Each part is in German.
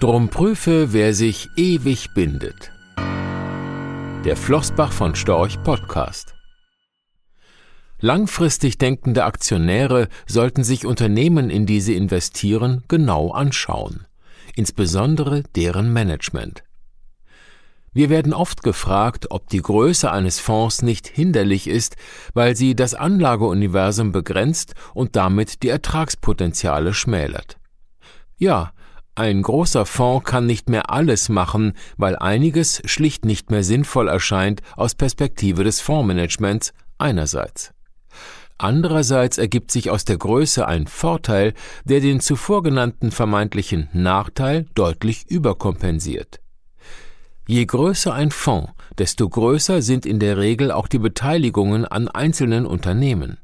Drum prüfe, wer sich ewig bindet. Der Flossbach von Storch Podcast. Langfristig denkende Aktionäre sollten sich Unternehmen, in die sie investieren, genau anschauen, insbesondere deren Management. Wir werden oft gefragt, ob die Größe eines Fonds nicht hinderlich ist, weil sie das Anlageuniversum begrenzt und damit die Ertragspotenziale schmälert. Ja, ein großer Fonds kann nicht mehr alles machen, weil einiges schlicht nicht mehr sinnvoll erscheint aus Perspektive des Fondsmanagements einerseits. Andererseits ergibt sich aus der Größe ein Vorteil, der den zuvor genannten vermeintlichen Nachteil deutlich überkompensiert. Je größer ein Fonds, desto größer sind in der Regel auch die Beteiligungen an einzelnen Unternehmen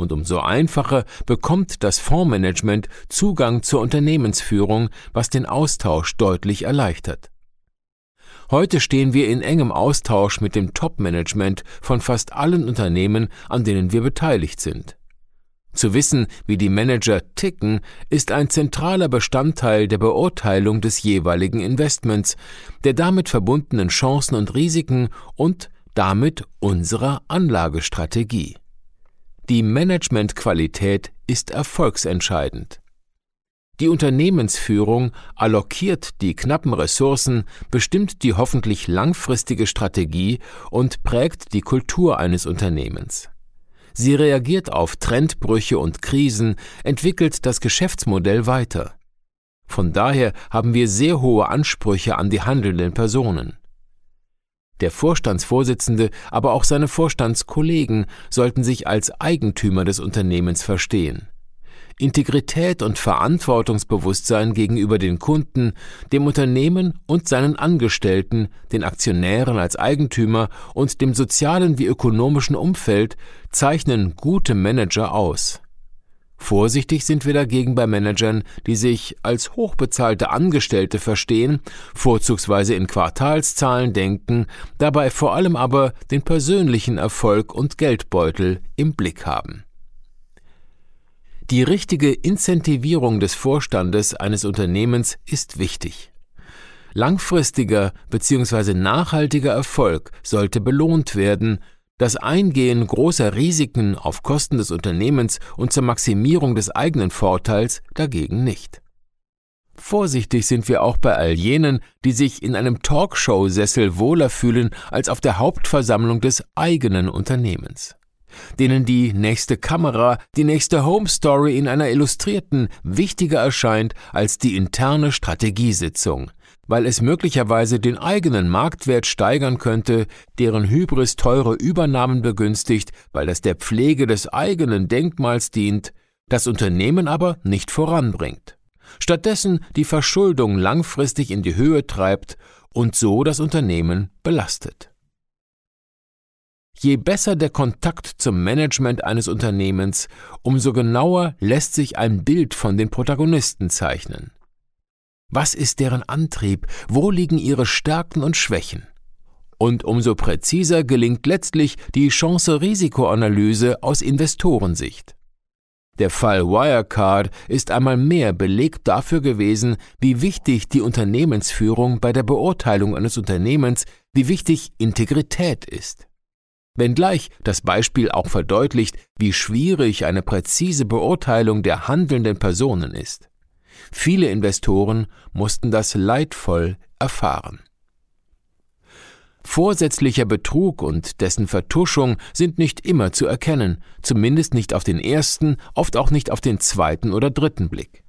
und umso einfacher bekommt das Fondsmanagement Zugang zur Unternehmensführung, was den Austausch deutlich erleichtert. Heute stehen wir in engem Austausch mit dem Top-Management von fast allen Unternehmen, an denen wir beteiligt sind. Zu wissen, wie die Manager ticken, ist ein zentraler Bestandteil der Beurteilung des jeweiligen Investments, der damit verbundenen Chancen und Risiken und damit unserer Anlagestrategie. Die Managementqualität ist erfolgsentscheidend. Die Unternehmensführung allokiert die knappen Ressourcen, bestimmt die hoffentlich langfristige Strategie und prägt die Kultur eines Unternehmens. Sie reagiert auf Trendbrüche und Krisen, entwickelt das Geschäftsmodell weiter. Von daher haben wir sehr hohe Ansprüche an die handelnden Personen. Der Vorstandsvorsitzende, aber auch seine Vorstandskollegen sollten sich als Eigentümer des Unternehmens verstehen. Integrität und Verantwortungsbewusstsein gegenüber den Kunden, dem Unternehmen und seinen Angestellten, den Aktionären als Eigentümer und dem sozialen wie ökonomischen Umfeld zeichnen gute Manager aus. Vorsichtig sind wir dagegen bei Managern, die sich als hochbezahlte Angestellte verstehen, vorzugsweise in Quartalszahlen denken, dabei vor allem aber den persönlichen Erfolg und Geldbeutel im Blick haben. Die richtige Incentivierung des Vorstandes eines Unternehmens ist wichtig. Langfristiger bzw. nachhaltiger Erfolg sollte belohnt werden, das Eingehen großer Risiken auf Kosten des Unternehmens und zur Maximierung des eigenen Vorteils dagegen nicht. Vorsichtig sind wir auch bei all jenen, die sich in einem Talkshow-Sessel wohler fühlen als auf der Hauptversammlung des eigenen Unternehmens denen die nächste Kamera, die nächste Home Story in einer Illustrierten wichtiger erscheint als die interne Strategiesitzung, weil es möglicherweise den eigenen Marktwert steigern könnte, deren Hybris teure Übernahmen begünstigt, weil das der Pflege des eigenen Denkmals dient, das Unternehmen aber nicht voranbringt. Stattdessen die Verschuldung langfristig in die Höhe treibt und so das Unternehmen belastet. Je besser der Kontakt zum Management eines Unternehmens, umso genauer lässt sich ein Bild von den Protagonisten zeichnen. Was ist deren Antrieb? Wo liegen ihre Stärken und Schwächen? Und umso präziser gelingt letztlich die Chance-Risiko-Analyse aus Investorensicht. Der Fall Wirecard ist einmal mehr Beleg dafür gewesen, wie wichtig die Unternehmensführung bei der Beurteilung eines Unternehmens, wie wichtig Integrität ist. Wenngleich das Beispiel auch verdeutlicht, wie schwierig eine präzise Beurteilung der handelnden Personen ist. Viele Investoren mussten das leidvoll erfahren. Vorsätzlicher Betrug und dessen Vertuschung sind nicht immer zu erkennen, zumindest nicht auf den ersten, oft auch nicht auf den zweiten oder dritten Blick.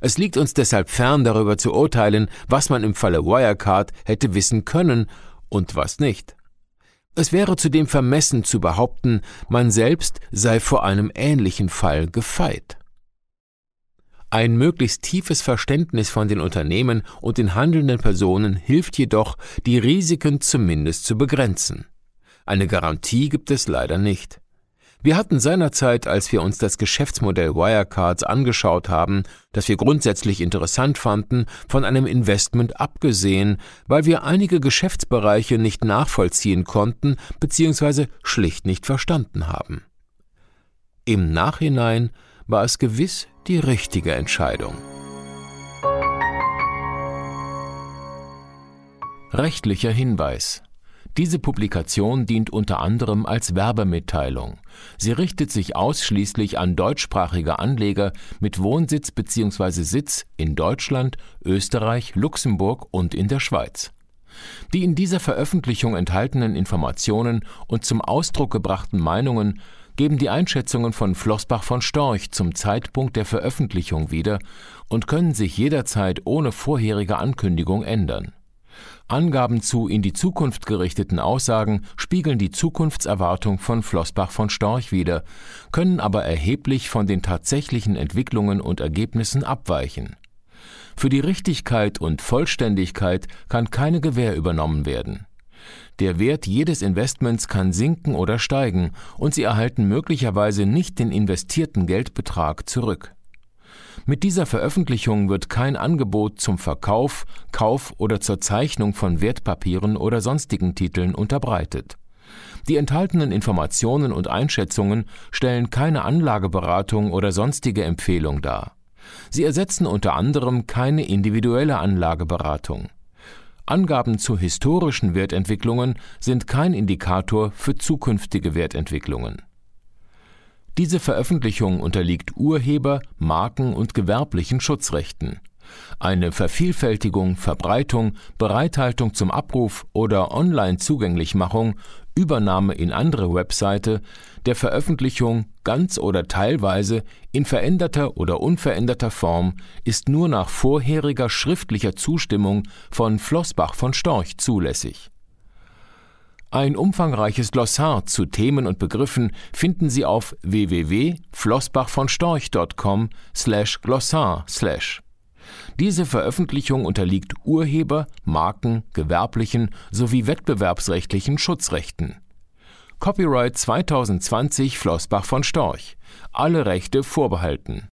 Es liegt uns deshalb fern, darüber zu urteilen, was man im Falle Wirecard hätte wissen können und was nicht. Es wäre zudem vermessen zu behaupten, man selbst sei vor einem ähnlichen Fall gefeit. Ein möglichst tiefes Verständnis von den Unternehmen und den handelnden Personen hilft jedoch, die Risiken zumindest zu begrenzen. Eine Garantie gibt es leider nicht. Wir hatten seinerzeit, als wir uns das Geschäftsmodell Wirecards angeschaut haben, das wir grundsätzlich interessant fanden, von einem Investment abgesehen, weil wir einige Geschäftsbereiche nicht nachvollziehen konnten bzw. schlicht nicht verstanden haben. Im Nachhinein war es gewiss die richtige Entscheidung. Rechtlicher Hinweis diese Publikation dient unter anderem als Werbemitteilung. Sie richtet sich ausschließlich an deutschsprachige Anleger mit Wohnsitz bzw. Sitz in Deutschland, Österreich, Luxemburg und in der Schweiz. Die in dieser Veröffentlichung enthaltenen Informationen und zum Ausdruck gebrachten Meinungen geben die Einschätzungen von Flossbach von Storch zum Zeitpunkt der Veröffentlichung wieder und können sich jederzeit ohne vorherige Ankündigung ändern. Angaben zu in die Zukunft gerichteten Aussagen spiegeln die Zukunftserwartung von Flossbach von Storch wider, können aber erheblich von den tatsächlichen Entwicklungen und Ergebnissen abweichen. Für die Richtigkeit und Vollständigkeit kann keine Gewähr übernommen werden. Der Wert jedes Investments kann sinken oder steigen, und Sie erhalten möglicherweise nicht den investierten Geldbetrag zurück. Mit dieser Veröffentlichung wird kein Angebot zum Verkauf, Kauf oder zur Zeichnung von Wertpapieren oder sonstigen Titeln unterbreitet. Die enthaltenen Informationen und Einschätzungen stellen keine Anlageberatung oder sonstige Empfehlung dar. Sie ersetzen unter anderem keine individuelle Anlageberatung. Angaben zu historischen Wertentwicklungen sind kein Indikator für zukünftige Wertentwicklungen. Diese Veröffentlichung unterliegt Urheber-, Marken- und gewerblichen Schutzrechten. Eine Vervielfältigung, Verbreitung, Bereithaltung zum Abruf oder Online-Zugänglichmachung, Übernahme in andere Webseite, der Veröffentlichung ganz oder teilweise in veränderter oder unveränderter Form ist nur nach vorheriger schriftlicher Zustimmung von Flossbach von Storch zulässig ein umfangreiches Glossar zu Themen und Begriffen finden Sie auf www.flossbachvonstorch.com/glossar/. Diese Veröffentlichung unterliegt Urheber-, Marken-, gewerblichen sowie wettbewerbsrechtlichen Schutzrechten. Copyright 2020 Flossbach von Storch. Alle Rechte vorbehalten